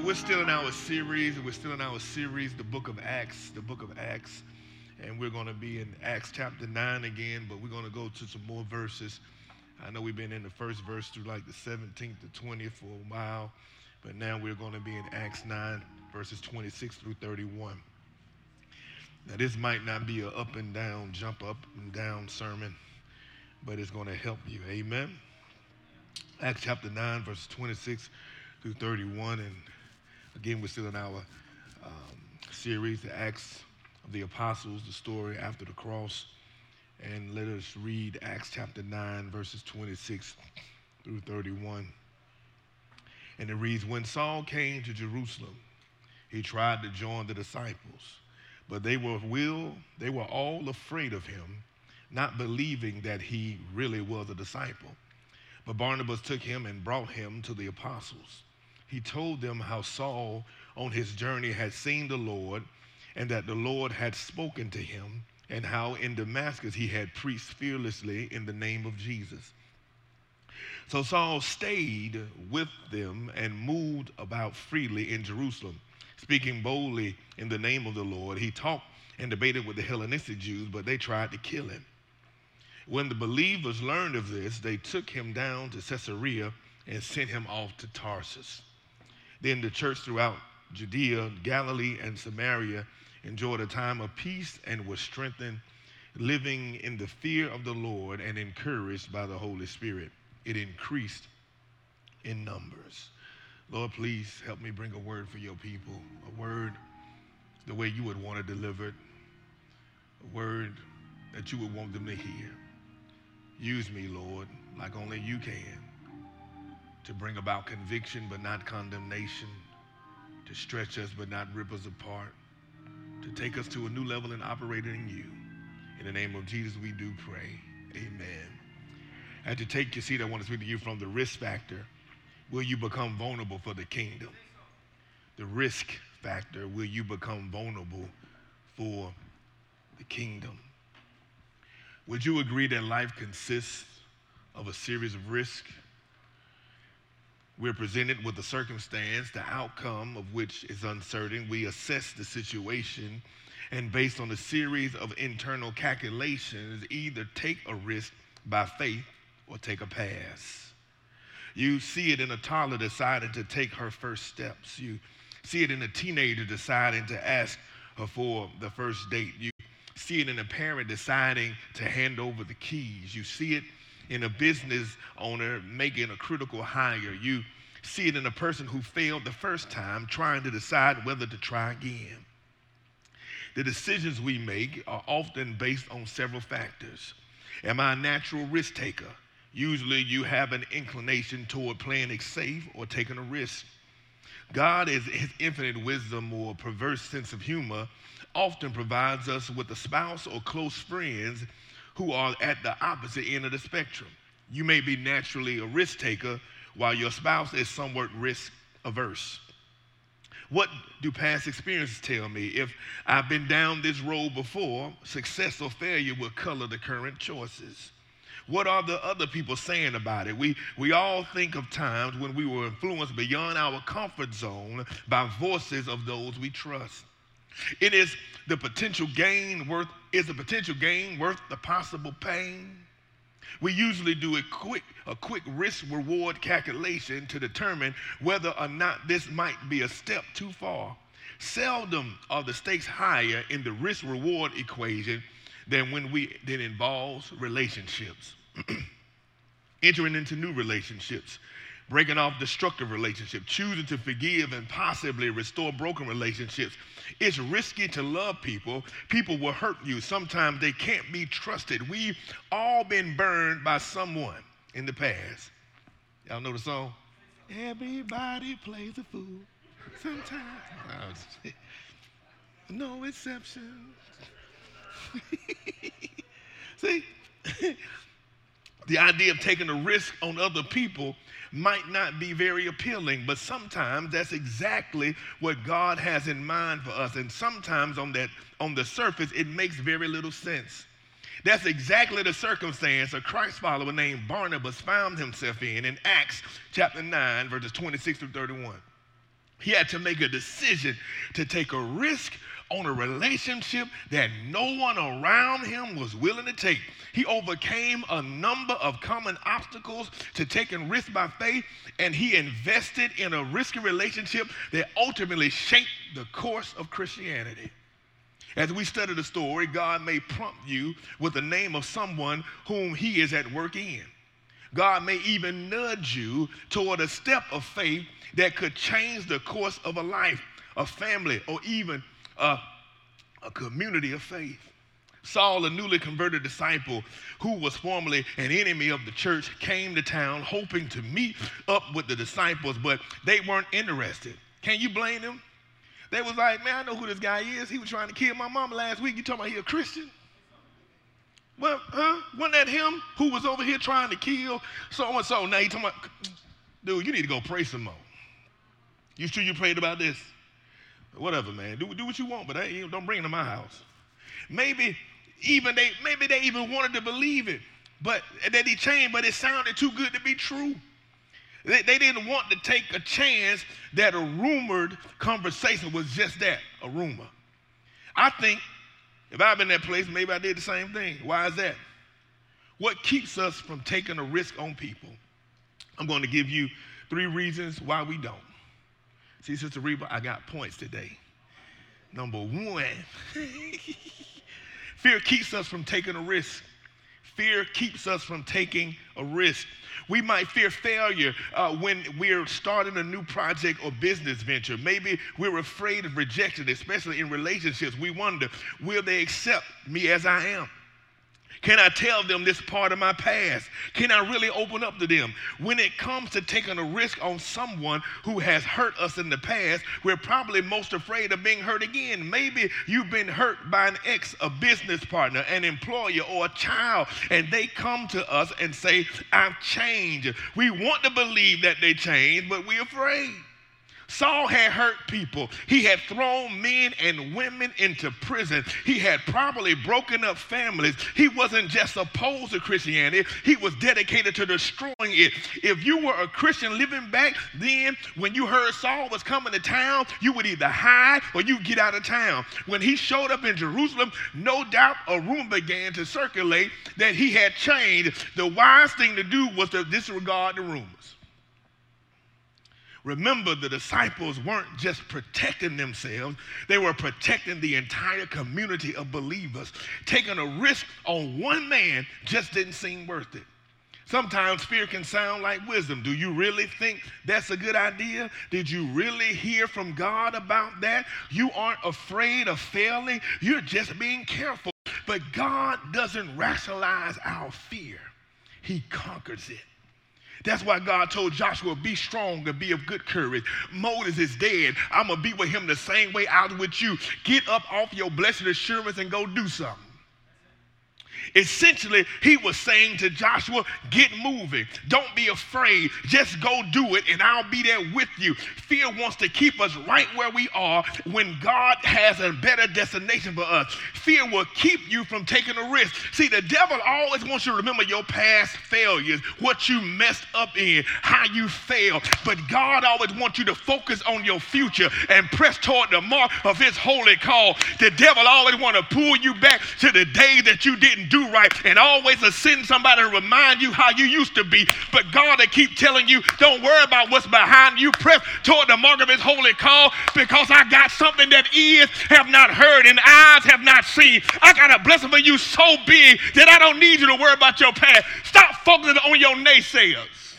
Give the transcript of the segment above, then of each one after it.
We're, still in our series. We're still in our series, the book of Acts, the book of Acts. And we're going to be in Acts chapter 9 again, but we're going to go to some more verses. I know we've been in the first verse through like the 17th to 20th for a while, but now we're going to be in Acts 9, verses 26 through 31. Now, this might not be a up and down, jump up and down sermon, but it's going to help you. Amen. Acts chapter 9, verses 26 through 31. And again, we're still in our um, series, the Acts of the Apostles, the story after the cross. And let us read Acts chapter 9, verses 26 through 31. And it reads When Saul came to Jerusalem, he tried to join the disciples, but they were will, they were all afraid of him, not believing that he really was a disciple. But Barnabas took him and brought him to the apostles. He told them how Saul on his journey had seen the Lord and that the Lord had spoken to him, and how in Damascus he had preached fearlessly in the name of Jesus. So Saul stayed with them and moved about freely in Jerusalem, speaking boldly in the name of the Lord. He talked and debated with the Hellenistic Jews, but they tried to kill him. When the believers learned of this, they took him down to Caesarea and sent him off to Tarsus. Then the church throughout Judea, Galilee, and Samaria enjoyed a time of peace and was strengthened, living in the fear of the Lord and encouraged by the Holy Spirit. It increased in numbers. Lord, please help me bring a word for your people, a word the way you would want it, a word that you would want them to hear. Use me, Lord, like only you can, to bring about conviction but not condemnation, to stretch us but not rip us apart, to take us to a new level in operating in you. In the name of Jesus, we do pray. Amen. And to take your seat, I want to speak to you from the risk factor. Will you become vulnerable for the kingdom? The risk factor, will you become vulnerable for the kingdom? Would you agree that life consists of a series of risks? We're presented with a circumstance, the outcome of which is uncertain. We assess the situation and, based on a series of internal calculations, either take a risk by faith or take a pass. You see it in a toddler deciding to take her first steps. You see it in a teenager deciding to ask her for the first date. You see it in a parent deciding to hand over the keys. You see it in a business owner making a critical hire. You see it in a person who failed the first time trying to decide whether to try again. The decisions we make are often based on several factors. Am I a natural risk taker? Usually you have an inclination toward playing it safe or taking a risk. God, is his infinite wisdom or perverse sense of humor, often provides us with a spouse or close friends who are at the opposite end of the spectrum. You may be naturally a risk taker while your spouse is somewhat risk averse. What do past experiences tell me? If I've been down this road before, success or failure will color the current choices. What are the other people saying about it? We, we all think of times when we were influenced beyond our comfort zone by voices of those we trust. It is the potential gain worth, is the potential gain worth the possible pain? We usually do a quick, a quick risk reward calculation to determine whether or not this might be a step too far. Seldom are the stakes higher in the risk reward equation than when we that involves relationships. Entering into new relationships, breaking off destructive relationships, choosing to forgive and possibly restore broken relationships. It's risky to love people. People will hurt you. Sometimes they can't be trusted. We've all been burned by someone in the past. Y'all know the song? Everybody plays a fool sometimes. no exception. See, the idea of taking a risk on other people might not be very appealing, but sometimes that's exactly what God has in mind for us. And sometimes on that on the surface, it makes very little sense. That's exactly the circumstance a Christ follower named Barnabas found himself in in Acts chapter 9, verses 26 through 31. He had to make a decision to take a risk on a relationship that no one around him was willing to take. He overcame a number of common obstacles to taking risk by faith, and he invested in a risky relationship that ultimately shaped the course of Christianity. As we study the story, God may prompt you with the name of someone whom he is at work in. God may even nudge you toward a step of faith that could change the course of a life, a family, or even a, a community of faith. Saul, a newly converted disciple who was formerly an enemy of the church, came to town hoping to meet up with the disciples, but they weren't interested. Can you blame them? They was like, man, I know who this guy is. He was trying to kill my mama last week. You talking about he a Christian? Well, huh? Wasn't that him who was over here trying to kill so and so? Now you talking about, dude, you need to go pray some more. You sure you prayed about this? Whatever, man. Do, do what you want, but don't bring it to my house. Maybe even they maybe they even wanted to believe it, but that he changed, but it sounded too good to be true. They, they didn't want to take a chance that a rumored conversation was just that, a rumor. I think if I've been in that place, maybe I did the same thing. Why is that? What keeps us from taking a risk on people? I'm going to give you three reasons why we don't. See, Sister Reba, I got points today. Number one, fear keeps us from taking a risk. Fear keeps us from taking a risk. We might fear failure uh, when we're starting a new project or business venture. Maybe we're afraid of rejection, especially in relationships. We wonder, will they accept me as I am? Can I tell them this part of my past? Can I really open up to them? When it comes to taking a risk on someone who has hurt us in the past, we're probably most afraid of being hurt again. Maybe you've been hurt by an ex, a business partner, an employer, or a child, and they come to us and say, I've changed. We want to believe that they changed, but we're afraid. Saul had hurt people. He had thrown men and women into prison. He had probably broken up families. He wasn't just opposed to Christianity, he was dedicated to destroying it. If you were a Christian living back then, when you heard Saul was coming to town, you would either hide or you get out of town. When he showed up in Jerusalem, no doubt a rumor began to circulate that he had changed. The wise thing to do was to disregard the rumors. Remember, the disciples weren't just protecting themselves, they were protecting the entire community of believers. Taking a risk on one man just didn't seem worth it. Sometimes fear can sound like wisdom. Do you really think that's a good idea? Did you really hear from God about that? You aren't afraid of failing, you're just being careful. But God doesn't rationalize our fear, He conquers it. That's why God told Joshua, be strong and be of good courage. Moses is dead. I'm going to be with him the same way I was with you. Get up off your blessed assurance and go do something. Essentially, he was saying to Joshua, Get moving. Don't be afraid. Just go do it, and I'll be there with you. Fear wants to keep us right where we are when God has a better destination for us. Fear will keep you from taking a risk. See, the devil always wants you to remember your past failures, what you messed up in, how you failed. But God always wants you to focus on your future and press toward the mark of his holy call. The devil always want to pull you back to the day that you didn't do right and always to send somebody to remind you how you used to be. But God to keep telling you, don't worry about what's behind you. Press toward the mark of his holy call because I got something that ears have not heard and eyes have not seen. I got a blessing for you so big that I don't need you to worry about your past. Stop focusing on your naysayers.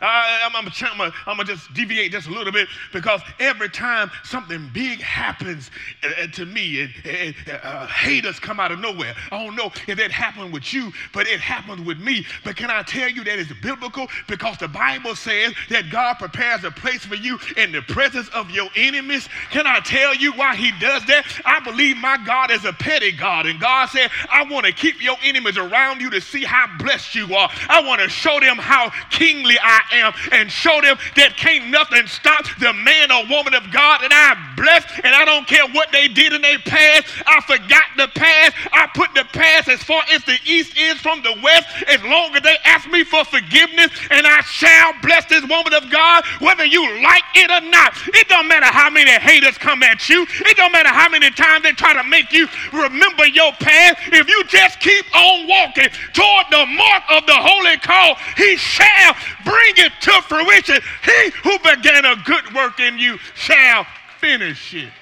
I'm, I'm, I'm, to just deviate just a little bit because every time something big happens uh, uh to me and, and uh, haters come out of nowhere, I don't know if that happened with you, but it happened with me. But can I tell you that it's biblical because the Bible says that God prepares a place for you in the presence of your enemies? Can I tell you why he does that? I believe my God is a petty God, and God said, I want to keep your enemies around you to see how blessed you are. I want to show them how kingly I am and show them that can't nothing stop the man or woman of God that I blessed. And I don't care what they did in their past. I forgot the past. I put the past as far as the east is from the west. As long as they ask me for forgiveness, and I shall bless this woman of God, whether you like it or not. It don't matter how many haters come at you. It don't matter how many times they try to make you remember your past. If you just keep on walking toward the mark of the holy call, he shall bring it to fruition. He who began a good work in you shall finish it.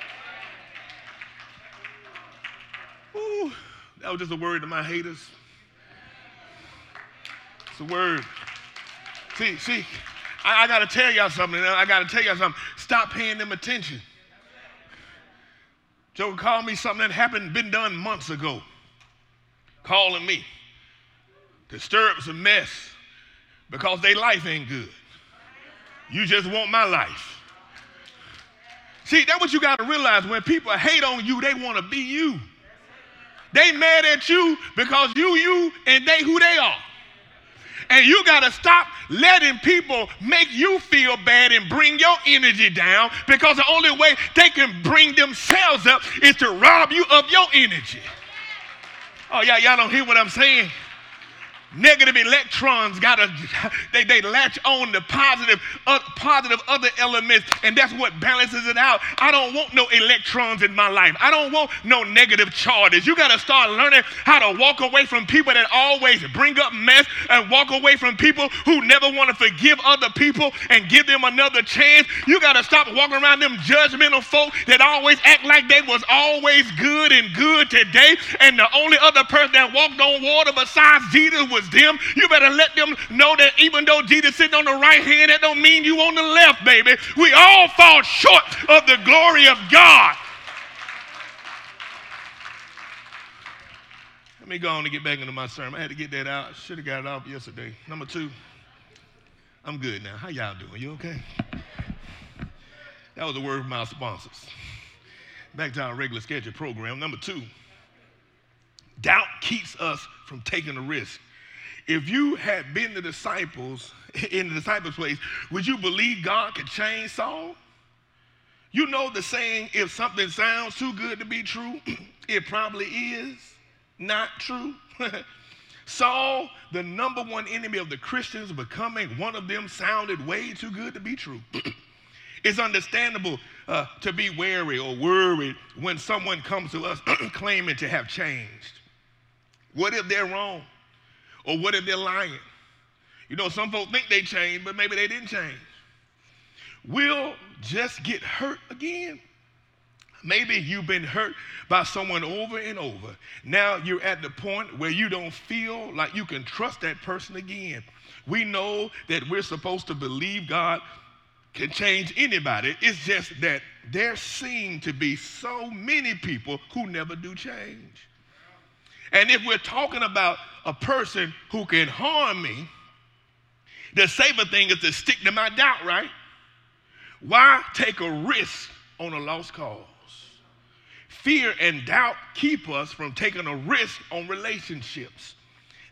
Ooh, that was just a word to my haters. It's a word. See, see, I, I got to tell y'all something. I got to tell y'all something. Stop paying them attention. Joe called me something that happened, been done months ago. Calling me up some mess because their life ain't good. You just want my life. See, that's what you got to realize. When people hate on you, they want to be you. They mad at you because you you and they who they are. And you got to stop letting people make you feel bad and bring your energy down because the only way they can bring themselves up is to rob you of your energy. Oh, yeah, y'all don't hear what I'm saying? Negative electrons gotta they, they latch on the positive uh, positive other elements, and that's what balances it out. I don't want no electrons in my life. I don't want no negative charges. You gotta start learning how to walk away from people that always bring up mess and walk away from people who never want to forgive other people and give them another chance. You gotta stop walking around them judgmental folk that always act like they was always good and good today, and the only other person that walked on water besides Jesus was them. You better let them know that even though Jesus sitting on the right hand, that don't mean you on the left, baby. We all fall short of the glory of God. Let me go on and get back into my sermon. I had to get that out. Should have got it off yesterday. Number two, I'm good now. How y'all doing? You okay? That was a word from our sponsors. Back to our regular schedule program. Number two, doubt keeps us from taking a risk. If you had been the disciples in the disciples' place, would you believe God could change Saul? You know the saying, if something sounds too good to be true, it probably is not true. Saul, the number one enemy of the Christians, becoming one of them sounded way too good to be true. it's understandable uh, to be wary or worried when someone comes to us claiming to have changed. What if they're wrong? Or what if they're lying? You know, some folks think they changed, but maybe they didn't change. We'll just get hurt again. Maybe you've been hurt by someone over and over. Now you're at the point where you don't feel like you can trust that person again. We know that we're supposed to believe God can change anybody. It's just that there seem to be so many people who never do change. And if we're talking about a person who can harm me, the safer thing is to stick to my doubt, right? Why take a risk on a lost cause? Fear and doubt keep us from taking a risk on relationships.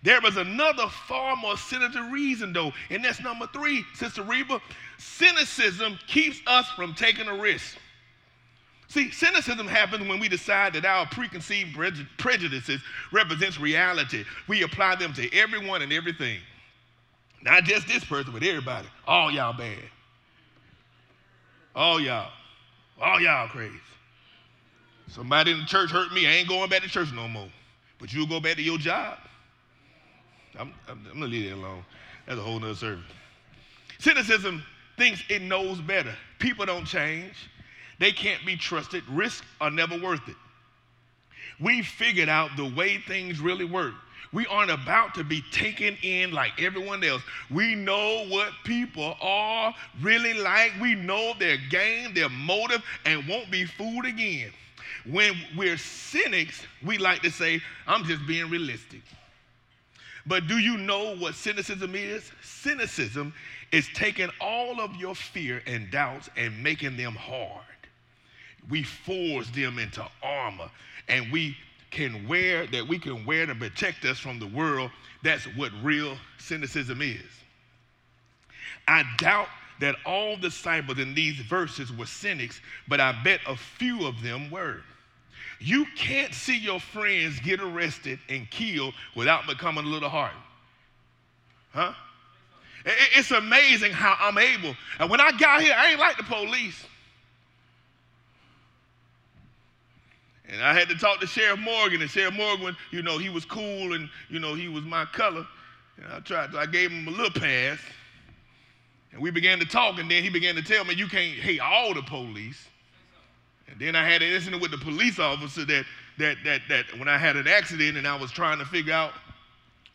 There is another far more sinister reason, though, and that's number three, Sister Reba. Cynicism keeps us from taking a risk. See, cynicism happens when we decide that our preconceived prejudices represents reality. We apply them to everyone and everything. Not just this person, but everybody. All y'all bad. All y'all. All y'all crazy. Somebody in the church hurt me. I ain't going back to church no more. But you'll go back to your job. I'm, I'm, I'm to leave it alone. That's a whole nother service. Cynicism thinks it knows better. People don't change. They can't be trusted. Risks are never worth it. We figured out the way things really work. We aren't about to be taken in like everyone else. We know what people are really like. We know their game, their motive, and won't be fooled again. When we're cynics, we like to say, I'm just being realistic. But do you know what cynicism is? Cynicism is taking all of your fear and doubts and making them hard we forge them into armor and we can wear that we can wear to protect us from the world. That's what real cynicism is. I doubt that all disciples in these verses were cynics, but I bet a few of them were. You can't see your friends get arrested and killed without becoming a little hardened. Huh? It's amazing how I'm able. And when I got here, I ain't like the police. And I had to talk to Sheriff Morgan, and Sheriff Morgan, you know, he was cool and, you know, he was my color. And I tried to, I gave him a little pass. And we began to talk, and then he began to tell me, you can't hate all the police. And then I had an incident with the police officer that, that, that, that when I had an accident and I was trying to figure out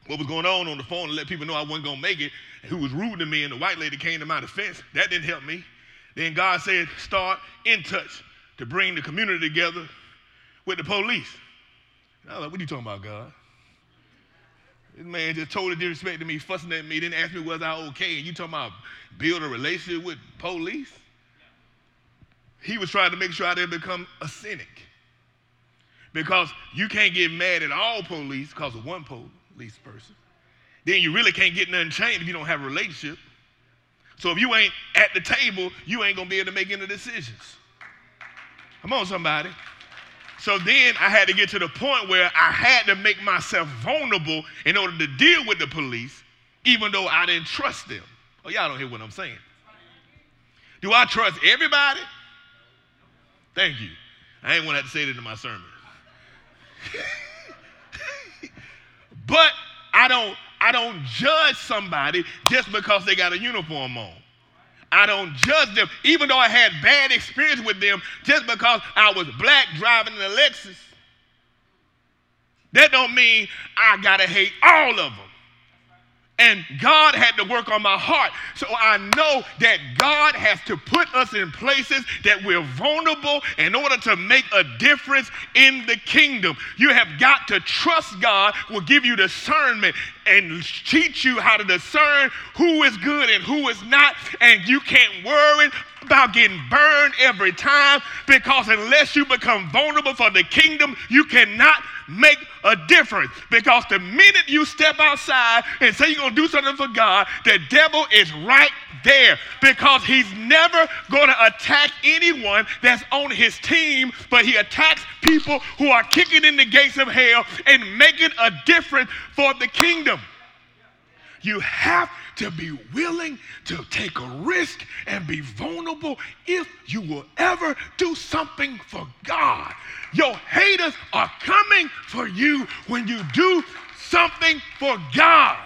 what was going on on the phone to let people know I wasn't going to make it, who was rude to me, and the white lady came to my defense. That didn't help me. Then God said, start in touch to bring the community together with the police. And I was like, what are you talking about, God? This man just totally disrespected me, fussing at me, didn't ask me was I okay, and you talking about build a relationship with police? He was trying to make sure I didn't become a cynic. Because you can't get mad at all police because of one police person. Then you really can't get nothing changed if you don't have a relationship. So if you ain't at the table, you ain't gonna be able to make any decisions. Come on, somebody. So then I had to get to the point where I had to make myself vulnerable in order to deal with the police, even though I didn't trust them. Oh, y'all don't hear what I'm saying. Do I trust everybody? Thank you. I ain't want to have to say that in my sermon. but I don't I don't judge somebody just because they got a uniform on. I don't judge them, even though I had bad experience with them, just because I was black driving an Lexus. That don't mean I gotta hate all of them. And God had to work on my heart. So I know that God has to put us in places that we're vulnerable in order to make a difference in the kingdom. You have got to trust God will give you discernment and teach you how to discern who is good and who is not. And you can't worry about getting burned every time because unless you become vulnerable for the kingdom, you cannot make a difference. Because the minute you step outside and say you're going to do something for God, the devil is right there because he's never going to attack anyone that's on his team, but he attacks people who are kicking in the gates of hell and making a difference for the kingdom. You have to be willing to take a risk and be vulnerable if you will ever do something for God. Your haters are coming for you when you do something for God.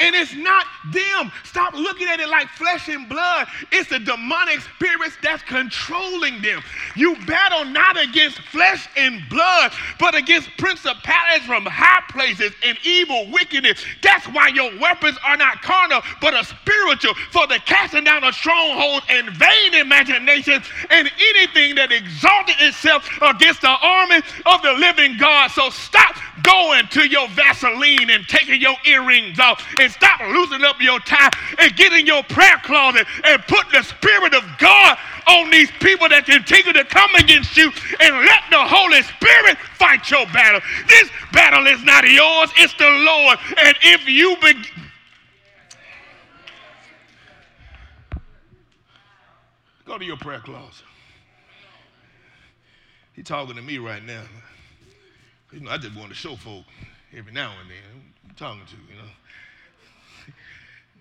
And it's not them. Stop looking at it like flesh and blood. It's the demonic spirits that's controlling them. You battle not against flesh and blood, but against principalities from high places and evil wickedness. That's why your weapons are not carnal, but are spiritual for the casting down of strongholds and vain imaginations and anything that exalted itself against the army of the living God. So stop going to your Vaseline and taking your earrings off and and stop losing up your time and get in your prayer closet and put the Spirit of God on these people that continue to come against you and let the Holy Spirit fight your battle. This battle is not yours, it's the Lord. And if you begin, Go to your prayer closet. He's talking to me right now. You know, I just want to show folk every now and then. I'm talking to, you know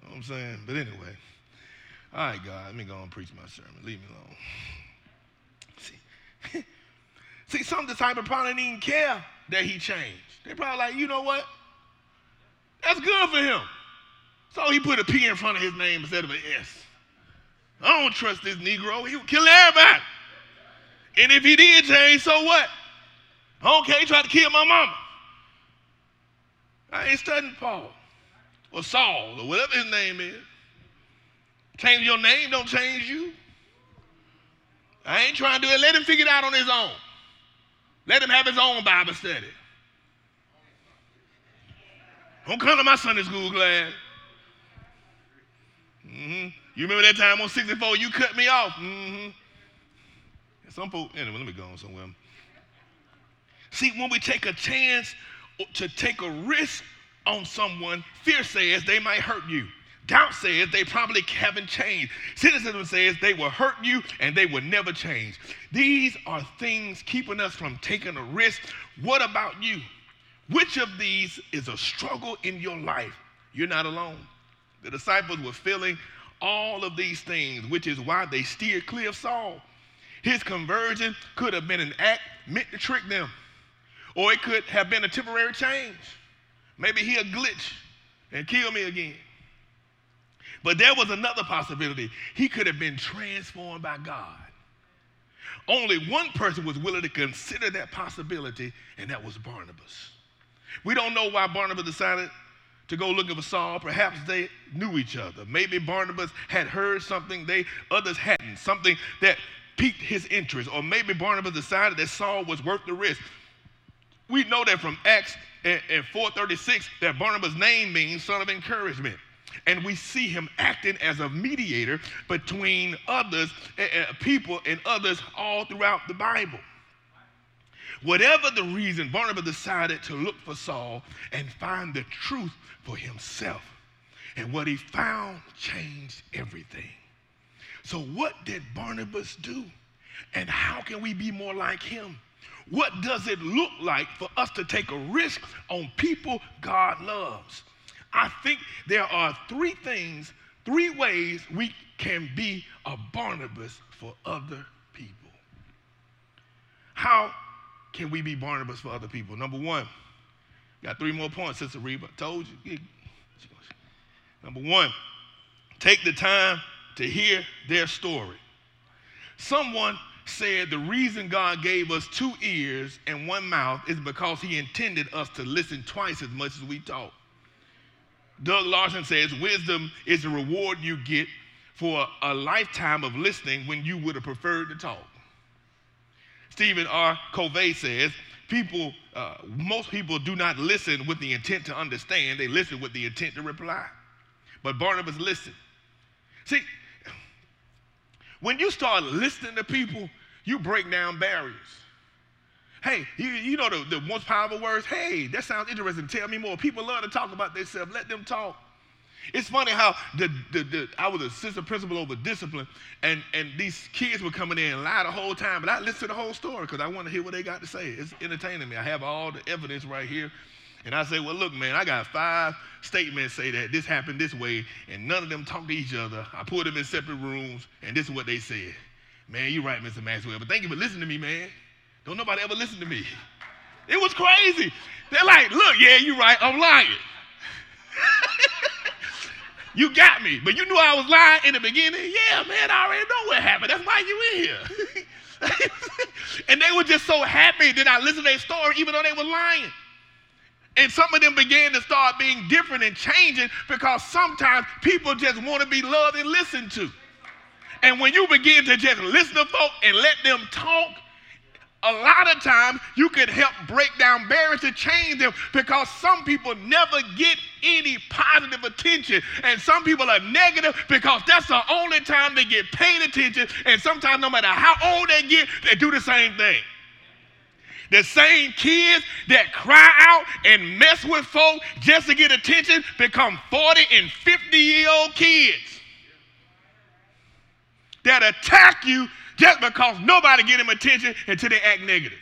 know what I'm saying? But anyway, all right, God, let me go and preach my sermon. Leave me alone. See, see, some disciples probably didn't even care that he changed. They probably like, you know what? That's good for him. So he put a P in front of his name instead of an S. I don't trust this Negro. He would kill everybody. And if he did change, so what? Okay, he tried to kill my mama. I ain't studying Paul or Saul or whatever his name is. Change your name, don't change you. I ain't trying to do it. Let him figure it out on his own. Let him have his own Bible study. Don't come to my Sunday school class. Mm-hmm. You remember that time on 64 you cut me off? Mm-hmm. Some folks, anyway, let me go on somewhere. See, when we take a chance to take a risk on someone, fear says they might hurt you. Doubt says they probably haven't changed. Cynicism says they will hurt you and they will never change. These are things keeping us from taking a risk. What about you? Which of these is a struggle in your life? You're not alone. The disciples were feeling all of these things, which is why they steered clear of Saul. His conversion could have been an act meant to trick them, or it could have been a temporary change. Maybe he'll glitch and kill me again. But there was another possibility. He could have been transformed by God. Only one person was willing to consider that possibility, and that was Barnabas. We don't know why Barnabas decided to go looking for Saul. Perhaps they knew each other. Maybe Barnabas had heard something they others hadn't, something that piqued his interest. Or maybe Barnabas decided that Saul was worth the risk. We know that from Acts and, 436 that Barnabas' name means son of encouragement. And we see him acting as a mediator between others, uh, people and others all throughout the Bible. Whatever the reason, Barnabas decided to look for Saul and find the truth for himself. And what he found changed everything. So, what did Barnabas do? And how can we be more like him? What does it look like for us to take a risk on people God loves? I think there are three things, three ways we can be a Barnabas for other people. How can we be Barnabas for other people? Number one, got three more points, Sister Reba. Told you. Number one, take the time to hear their story. Someone said the reason God gave us two ears and one mouth is because he intended us to listen twice as much as we talk. Doug Larson says wisdom is the reward you get for a lifetime of listening when you would have preferred to talk. Stephen R. Covey says, people, uh, most people do not listen with the intent to understand, they listen with the intent to reply. But Barnabas listened. See, when you start listening to people, you break down barriers. Hey, you, you know the, the most powerful words? Hey, that sounds interesting. Tell me more. People love to talk about themselves. Let them talk. It's funny how the, the, the, I was assistant principal over discipline, and, and these kids were coming in and lie the whole time, but I listened to the whole story because I want to hear what they got to say. It's entertaining me. I have all the evidence right here. And I say, well, look, man, I got five statements say that this happened this way, and none of them talk to each other. I put them in separate rooms, and this is what they said. Man, you're right, Mr. Maxwell, but thank you for listening to me, man. Don't nobody ever listen to me. It was crazy. They're like, look, yeah, you're right, I'm lying. You got me. But you knew I was lying in the beginning. Yeah, man, I already know what happened. That's why you in here. and they were just so happy that I listened to their story, even though they were lying. And some of them began to start being different and changing because sometimes people just want to be loved and listened to. And when you begin to just listen to folk and let them talk, a lot of times you can help break down barriers to change them because some people never get any positive attention and some people are negative because that's the only time they get paid attention and sometimes no matter how old they get they do the same thing. The same kids that cry out and mess with folk just to get attention become 40 and 50 year old kids that attack you just because nobody get him attention until they act negative.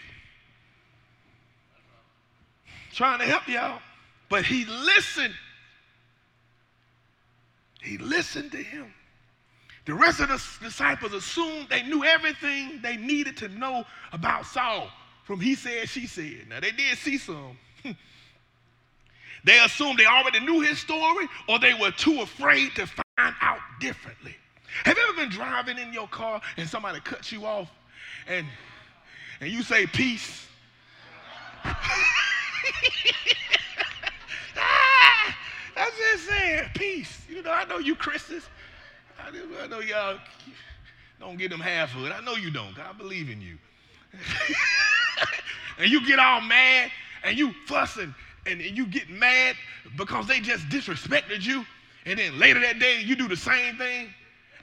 Trying to help y'all. But he listened. He listened to him. The rest of the disciples assumed they knew everything they needed to know about Saul from he said, she said. Now, they did see some. they assumed they already knew his story or they were too afraid to find out differently. Have you ever been driving in your car and somebody cuts you off and, and you say peace? ah, I'm just saying, peace. You know, I know you Christians. I, I know y'all don't get them half of it. I know you don't. I believe in you. and you get all mad and you fussing and, and you get mad because they just disrespected you. And then later that day, you do the same thing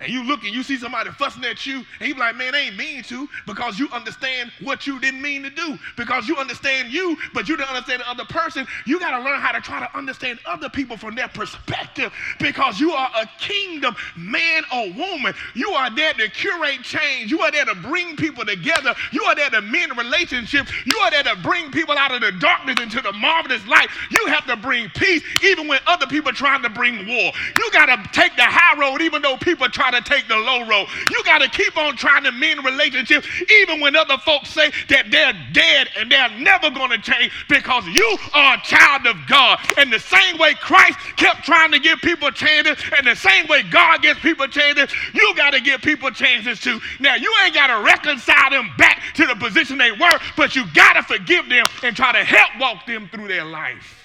and you look and you see somebody fussing at you, and you be like, man, ain't mean to, because you understand what you didn't mean to do. Because you understand you, but you don't understand the other person. You got to learn how to try to understand other people from their perspective, because you are a kingdom man or woman. You are there to curate change. You are there to bring people together. You are there to mend relationships. You are there to bring people out of the darkness into the marvelous light. You have to bring peace, even when other people are trying to bring war. You got to take the high road, even though people try to take the low road. You got to keep on trying to mend relationships, even when other folks say that they're dead and they're never going to change because you are a child of God. And the same way Christ kept trying to give people chances, and the same way God gives people chances, you got to give people chances too. Now, you ain't got to reconcile them back to the position they were, but you got to forgive them and try to help walk them through their life.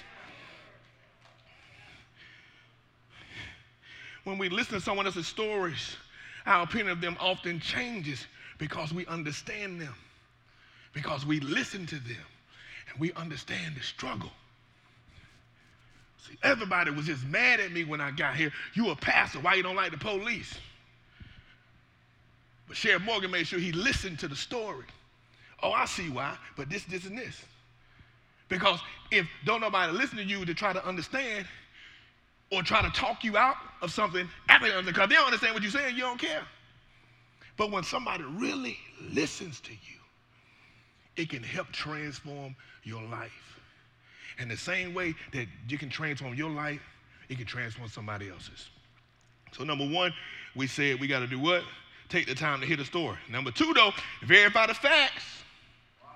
When we listen to someone else's stories, our opinion of them often changes because we understand them, because we listen to them, and we understand the struggle. See, everybody was just mad at me when I got here. You a pastor, why you don't like the police? But Sheriff Morgan made sure he listened to the story. Oh, I see why, but this, this, and this. Because if don't nobody listen to you to try to understand, or try to talk you out of something after they because they don't understand what you're saying, you don't care. But when somebody really listens to you, it can help transform your life. And the same way that you can transform your life, it can transform somebody else's. So, number one, we said we got to do what? Take the time to hear the story. Number two, though, verify the facts. Wow,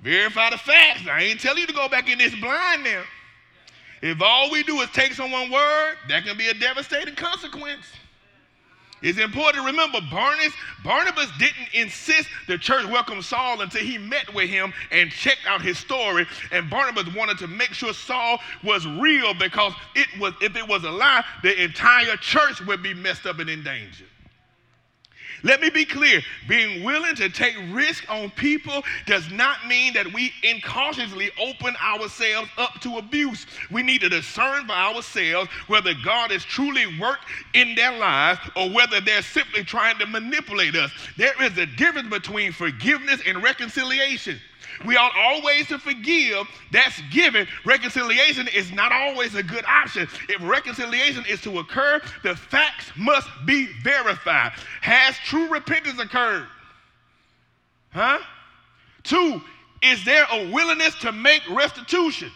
verify the facts. I ain't telling you to go back in this blind now. If all we do is take someone's word, that can be a devastating consequence. It's important to remember Barnabas, Barnabas didn't insist the church welcome Saul until he met with him and checked out his story. And Barnabas wanted to make sure Saul was real because it was if it was a lie, the entire church would be messed up and in danger. Let me be clear being willing to take risk on people does not mean that we incautiously open ourselves up to abuse. We need to discern for ourselves whether God has truly worked in their lives or whether they're simply trying to manipulate us. There is a difference between forgiveness and reconciliation. We ought always to forgive. That's given. Reconciliation is not always a good option. If reconciliation is to occur, the facts must be verified. Has true repentance occurred? Huh? Two, is there a willingness to make restitution?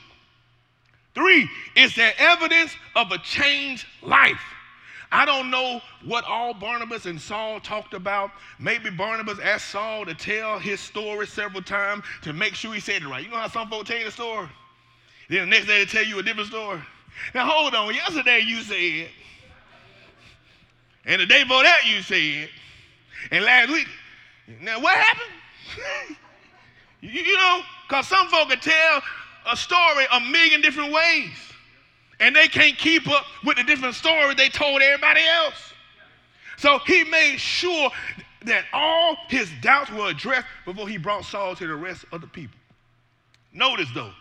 Three, is there evidence of a changed life? I don't know what all Barnabas and Saul talked about. Maybe Barnabas asked Saul to tell his story several times to make sure he said it right. You know how some folks tell you the story? Then the next day they tell you a different story. Now hold on. Yesterday you said, and the day before that you said, and last week. Now what happened? you, you know, because some folks can tell a story a million different ways and they can't keep up with the different story they told everybody else. So he made sure that all his doubts were addressed before he brought Saul to the rest of the people. Notice though,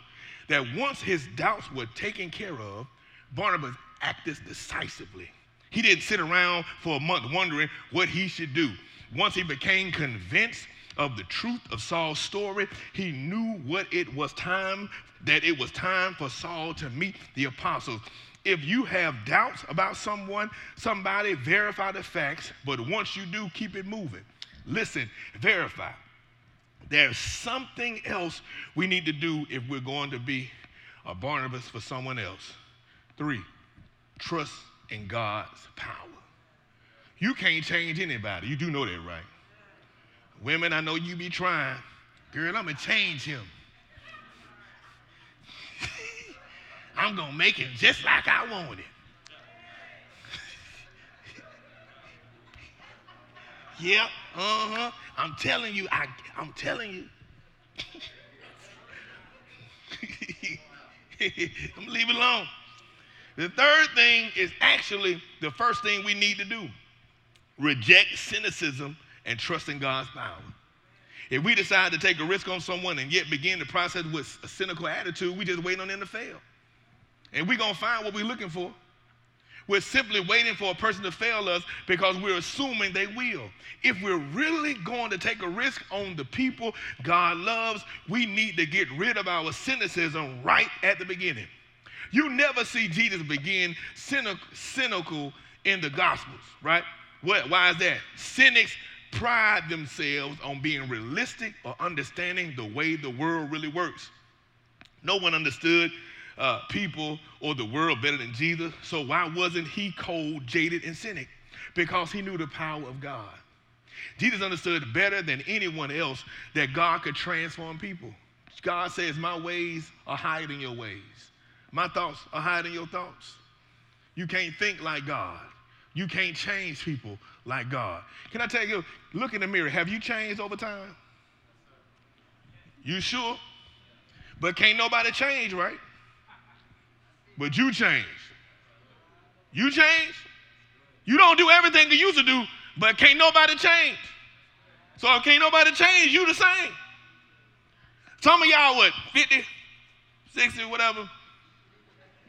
that once his doubts were taken care of, Barnabas acted decisively. He didn't sit around for a month wondering what he should do. Once he became convinced of the truth of Saul's story, he knew what it was time that it was time for Saul to meet the apostles. If you have doubts about someone, somebody, verify the facts, but once you do, keep it moving. Listen, verify. There's something else we need to do if we're going to be a Barnabas for someone else. Three, trust in God's power. You can't change anybody. You do know that, right? Women, I know you be trying. Girl, I'm going to change him. I'm going to make it just like I want it. yep, uh-huh. I'm telling you, I, I'm telling you. I'm leave it alone. The third thing is actually the first thing we need to do. Reject cynicism and trust in God's power. If we decide to take a risk on someone and yet begin the process with a cynical attitude, we just waiting on them to fail. And we're going to find what we're looking for. We're simply waiting for a person to fail us because we're assuming they will. If we're really going to take a risk on the people God loves, we need to get rid of our cynicism right at the beginning. You never see Jesus begin cynical in the Gospels, right? Why is that? Cynics pride themselves on being realistic or understanding the way the world really works. No one understood uh, people or the world better than Jesus. So why wasn't he cold, jaded, and cynic? Because he knew the power of God. Jesus understood better than anyone else that God could transform people. God says, My ways are higher than your ways. My thoughts are higher than your thoughts. You can't think like God. You can't change people like God. Can I tell you, look in the mirror. Have you changed over time? You sure? But can't nobody change, right? But you change. You change. You don't do everything you used to do, but can't nobody change. So if can't nobody change, you the same. Some of y'all, what, 50, 60, whatever,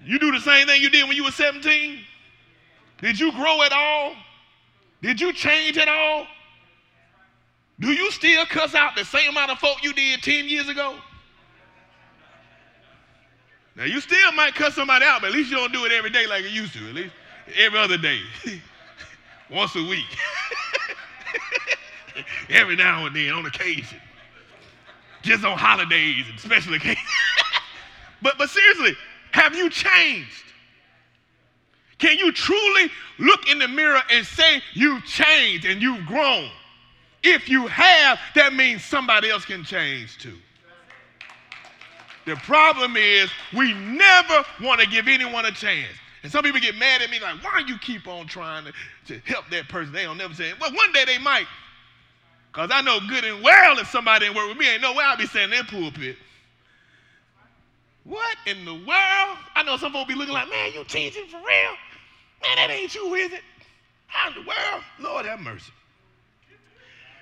you do the same thing you did when you were 17? Did you grow at all? Did you change at all? Do you still cuss out the same amount of folk you did 10 years ago? Now you still might cut somebody out, but at least you don't do it every day like you used to. At least every other day, once a week, every now and then on occasion, just on holidays and special occasions. but but seriously, have you changed? Can you truly look in the mirror and say you've changed and you've grown? If you have, that means somebody else can change too. The problem is we never want to give anyone a chance. And some people get mad at me like, why you keep on trying to, to help that person? They don't never say, well, one day they might. Because I know good and well if somebody didn't work with me, ain't no way I'll be standing in that pulpit. What in the world? I know some folks be looking like, man, you teaching for real? Man, that ain't you, is it? How in the world? Lord have mercy.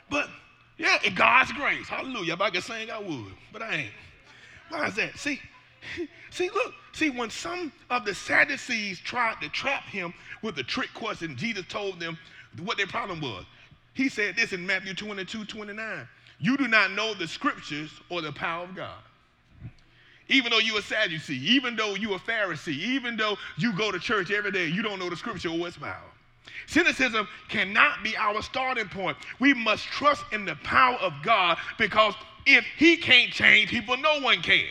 But yeah, in God's grace, hallelujah. If I could sing, I would, but I ain't. Is that? See, see, look, see, when some of the Sadducees tried to trap him with a trick question, Jesus told them what their problem was. He said this in Matthew 22, 29. You do not know the scriptures or the power of God. Even though you're a Sadducee, even though you're a Pharisee, even though you go to church every day, you don't know the scripture or its power. Cynicism cannot be our starting point. We must trust in the power of God because if he can't change people, no one can.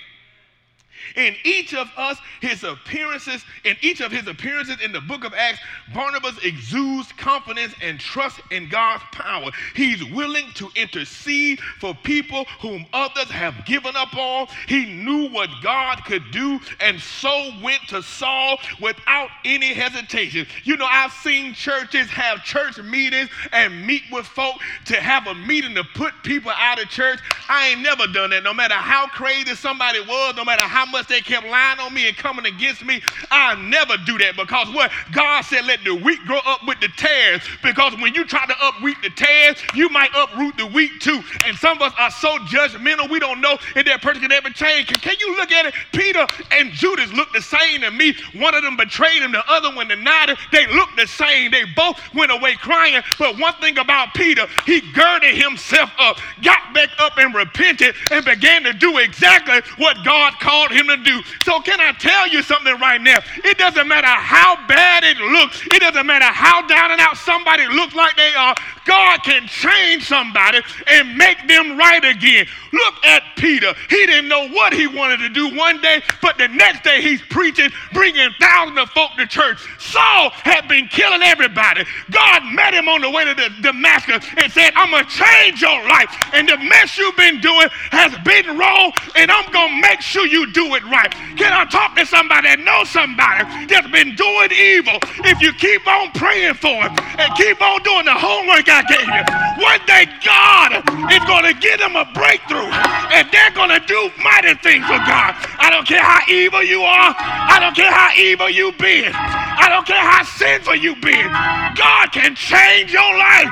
In each of us, his appearances, in each of his appearances in the book of Acts, Barnabas exudes confidence and trust in God's power. He's willing to intercede for people whom others have given up on. He knew what God could do and so went to Saul without any hesitation. You know, I've seen churches have church meetings and meet with folk to have a meeting to put people out of church. I ain't never done that. No matter how crazy somebody was, no matter how much they kept lying on me and coming against me, I never do that because what God said, let the wheat grow up with the tares. Because when you try to uproot the tares, you might uproot the wheat too. And some of us are so judgmental, we don't know if that person can ever change. Can, can you look at it? Peter and Judas look the same to me. One of them betrayed him, the other one denied him. They look the same. They both went away crying. But one thing about Peter, he girded himself up, got back up and repented, and began to do exactly what God called him to do. So, can I tell you something right now? It doesn't matter how bad it looks, it doesn't matter how down and out somebody looks like they are. God can change somebody and make them right again. Look at Peter. He didn't know what he wanted to do one day, but the next day he's preaching, bringing thousands of folk to church. Saul had been killing everybody. God met him on the way to the Damascus and said, I'm going to change your life. And the mess you've been doing has been wrong, and I'm going to make sure you do it right. Can I talk to somebody that knows somebody that's been doing evil? If you keep on praying for him and keep on doing the homework I gave you. One day God is going to give them a breakthrough and they're going to do mighty things for God. I don't care how evil you are. I don't care how evil you've been. I don't care how sinful you've been. God can change your life.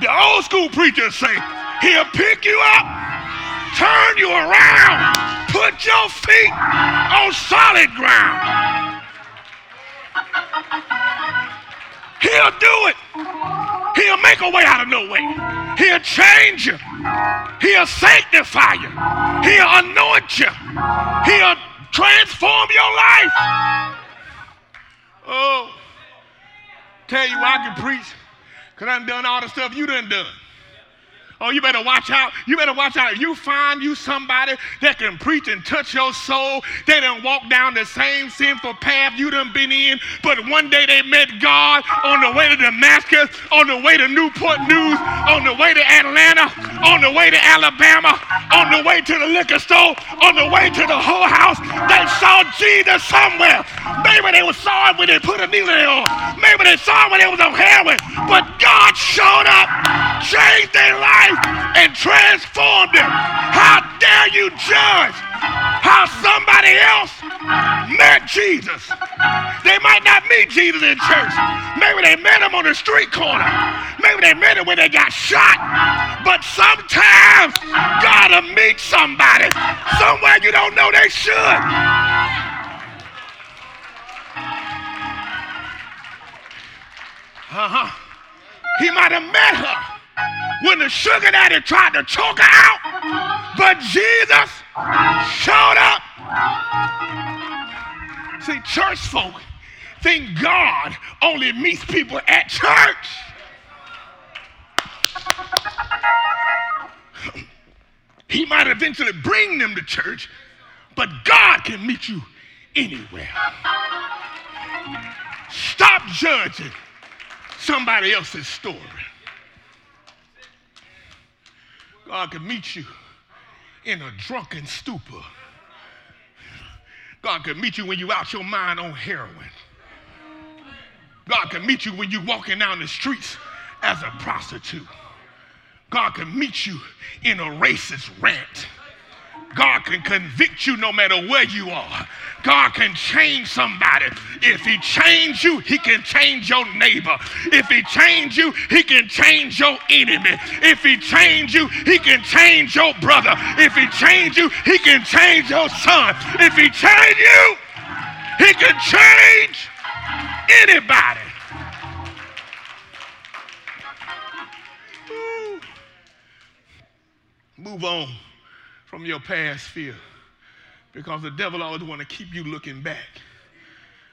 The old school preachers say, He'll pick you up, turn you around, put your feet on solid ground. He'll do it. He'll make a way out of no way. He'll change you. He'll sanctify you. He'll anoint you. He'll transform your life. Oh, tell you I can preach because I done all the stuff you done done. Oh, you better watch out. You better watch out. You find you somebody that can preach and touch your soul. They done walk down the same sinful path you done been in, but one day they met God on the way to Damascus, on the way to Newport News, on the way to Atlanta, on the way to Alabama, on the way to the liquor store, on the way to the whole house. They saw Jesus somewhere. Maybe they saw him when they put a needle on. Maybe they saw him when they was on heroin. But God showed up, and transformed them. How dare you judge how somebody else met Jesus? They might not meet Jesus in church. Maybe they met him on the street corner. Maybe they met him when they got shot. But sometimes gotta meet somebody somewhere you don't know they should. Uh-huh. He might have met her when the sugar daddy tried to choke her out, but Jesus showed up. See, church folk think God only meets people at church. He might eventually bring them to church, but God can meet you anywhere. Stop judging somebody else's story. God can meet you in a drunken stupor. God can meet you when you're out your mind on heroin. God can meet you when you're walking down the streets as a prostitute. God can meet you in a racist rant. God can convict you no matter where you are. God can change somebody. If he change you, he can change your neighbor. If he change you, he can change your enemy. If he change you, he can change your brother. If he change you, he can change your son. If he change you, he can change anybody. Move on from your past fear because the devil always want to keep you looking back.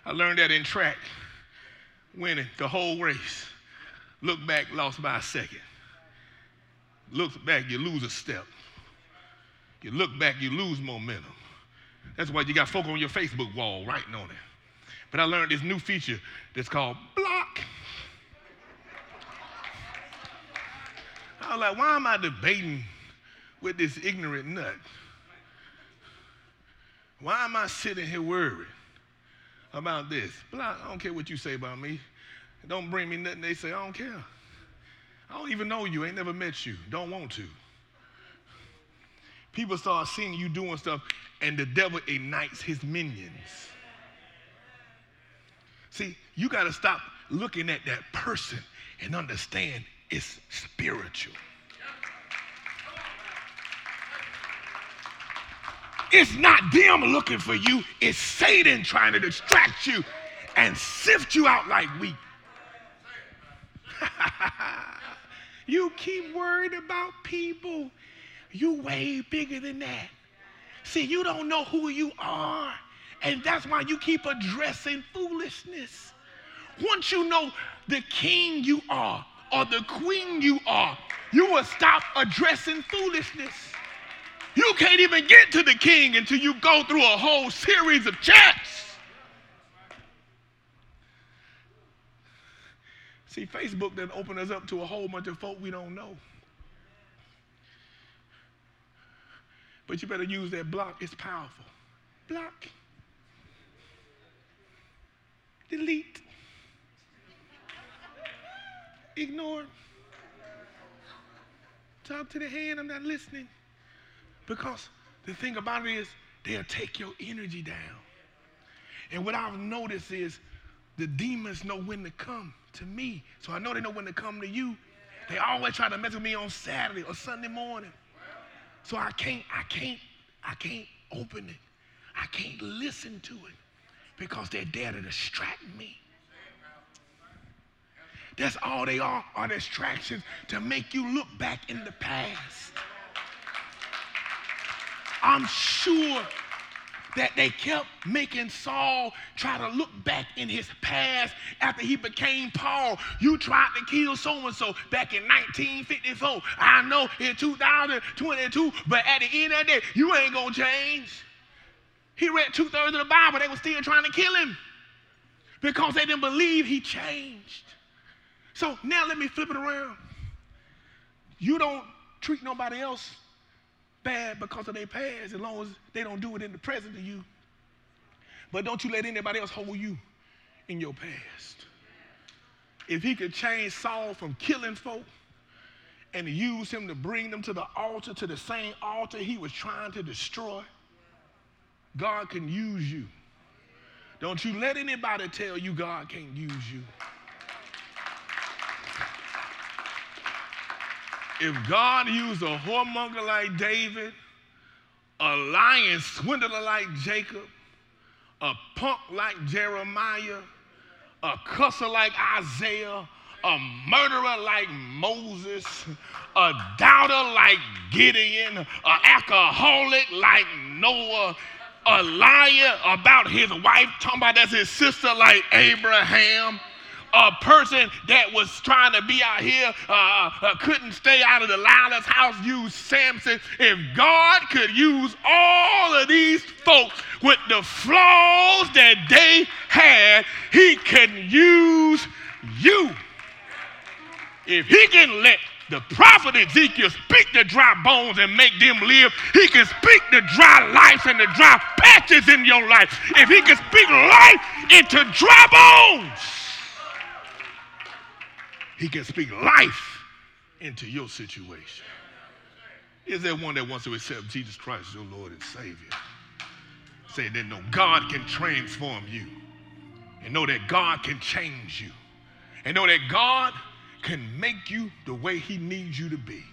I learned that in track, winning the whole race. Look back, lost by a second. Look back, you lose a step. You look back, you lose momentum. That's why you got folk on your Facebook wall writing on it. But I learned this new feature that's called block. I was like, why am I debating with this ignorant nut? Why am I sitting here worried about this? But I, don't care what you say about me. Don't bring me nothing they say. I don't care. I don't even know you. Ain't never met you. Don't want to. People start seeing you doing stuff, and the devil ignites his minions. See, you got to stop looking at that person and understand it's spiritual. It's not them looking for you, it's Satan trying to distract you and sift you out like wheat. you keep worried about people. You way bigger than that. See, you don't know who you are. And that's why you keep addressing foolishness. Once you know the king you are or the queen you are, you will stop addressing foolishness. You can't even get to the king until you go through a whole series of checks. See, Facebook then open us up to a whole bunch of folk we don't know. But you better use that block. It's powerful. Block. Delete. Ignore. Talk to the hand, I'm not listening. Because the thing about it is, they'll take your energy down. And what I've noticed is the demons know when to come to me. So I know they know when to come to you. They always try to mess with me on Saturday or Sunday morning. So I can't, I can't, I can't open it. I can't listen to it because they're there to distract me. That's all they are, are distractions to make you look back in the past. I'm sure that they kept making Saul try to look back in his past after he became Paul. You tried to kill so and so back in 1954. I know in 2022, but at the end of the day, you ain't gonna change. He read two thirds of the Bible, they were still trying to kill him because they didn't believe he changed. So now let me flip it around. You don't treat nobody else bad because of their past as long as they don't do it in the present of you. But don't you let anybody else hold you in your past. If he could change Saul from killing folk and use him to bring them to the altar, to the same altar he was trying to destroy, God can use you. Don't you let anybody tell you God can't use you. If God used a whoremonger like David, a lion swindler like Jacob, a punk like Jeremiah, a cusser like Isaiah, a murderer like Moses, a doubter like Gideon, an alcoholic like Noah, a liar about his wife, talking about that's his sister like Abraham a person that was trying to be out here uh, uh, couldn't stay out of the house used Samson. If God could use all of these folks with the flaws that they had, He can use you. If He can let the prophet Ezekiel speak the dry bones and make them live. He can speak the dry life and the dry patches in your life. If he can speak life into dry bones, he can speak life into your situation. Is there one that wants to accept Jesus Christ as your Lord and Savior? Say that no, God can transform you. And know that God can change you. And know that God can make you the way He needs you to be.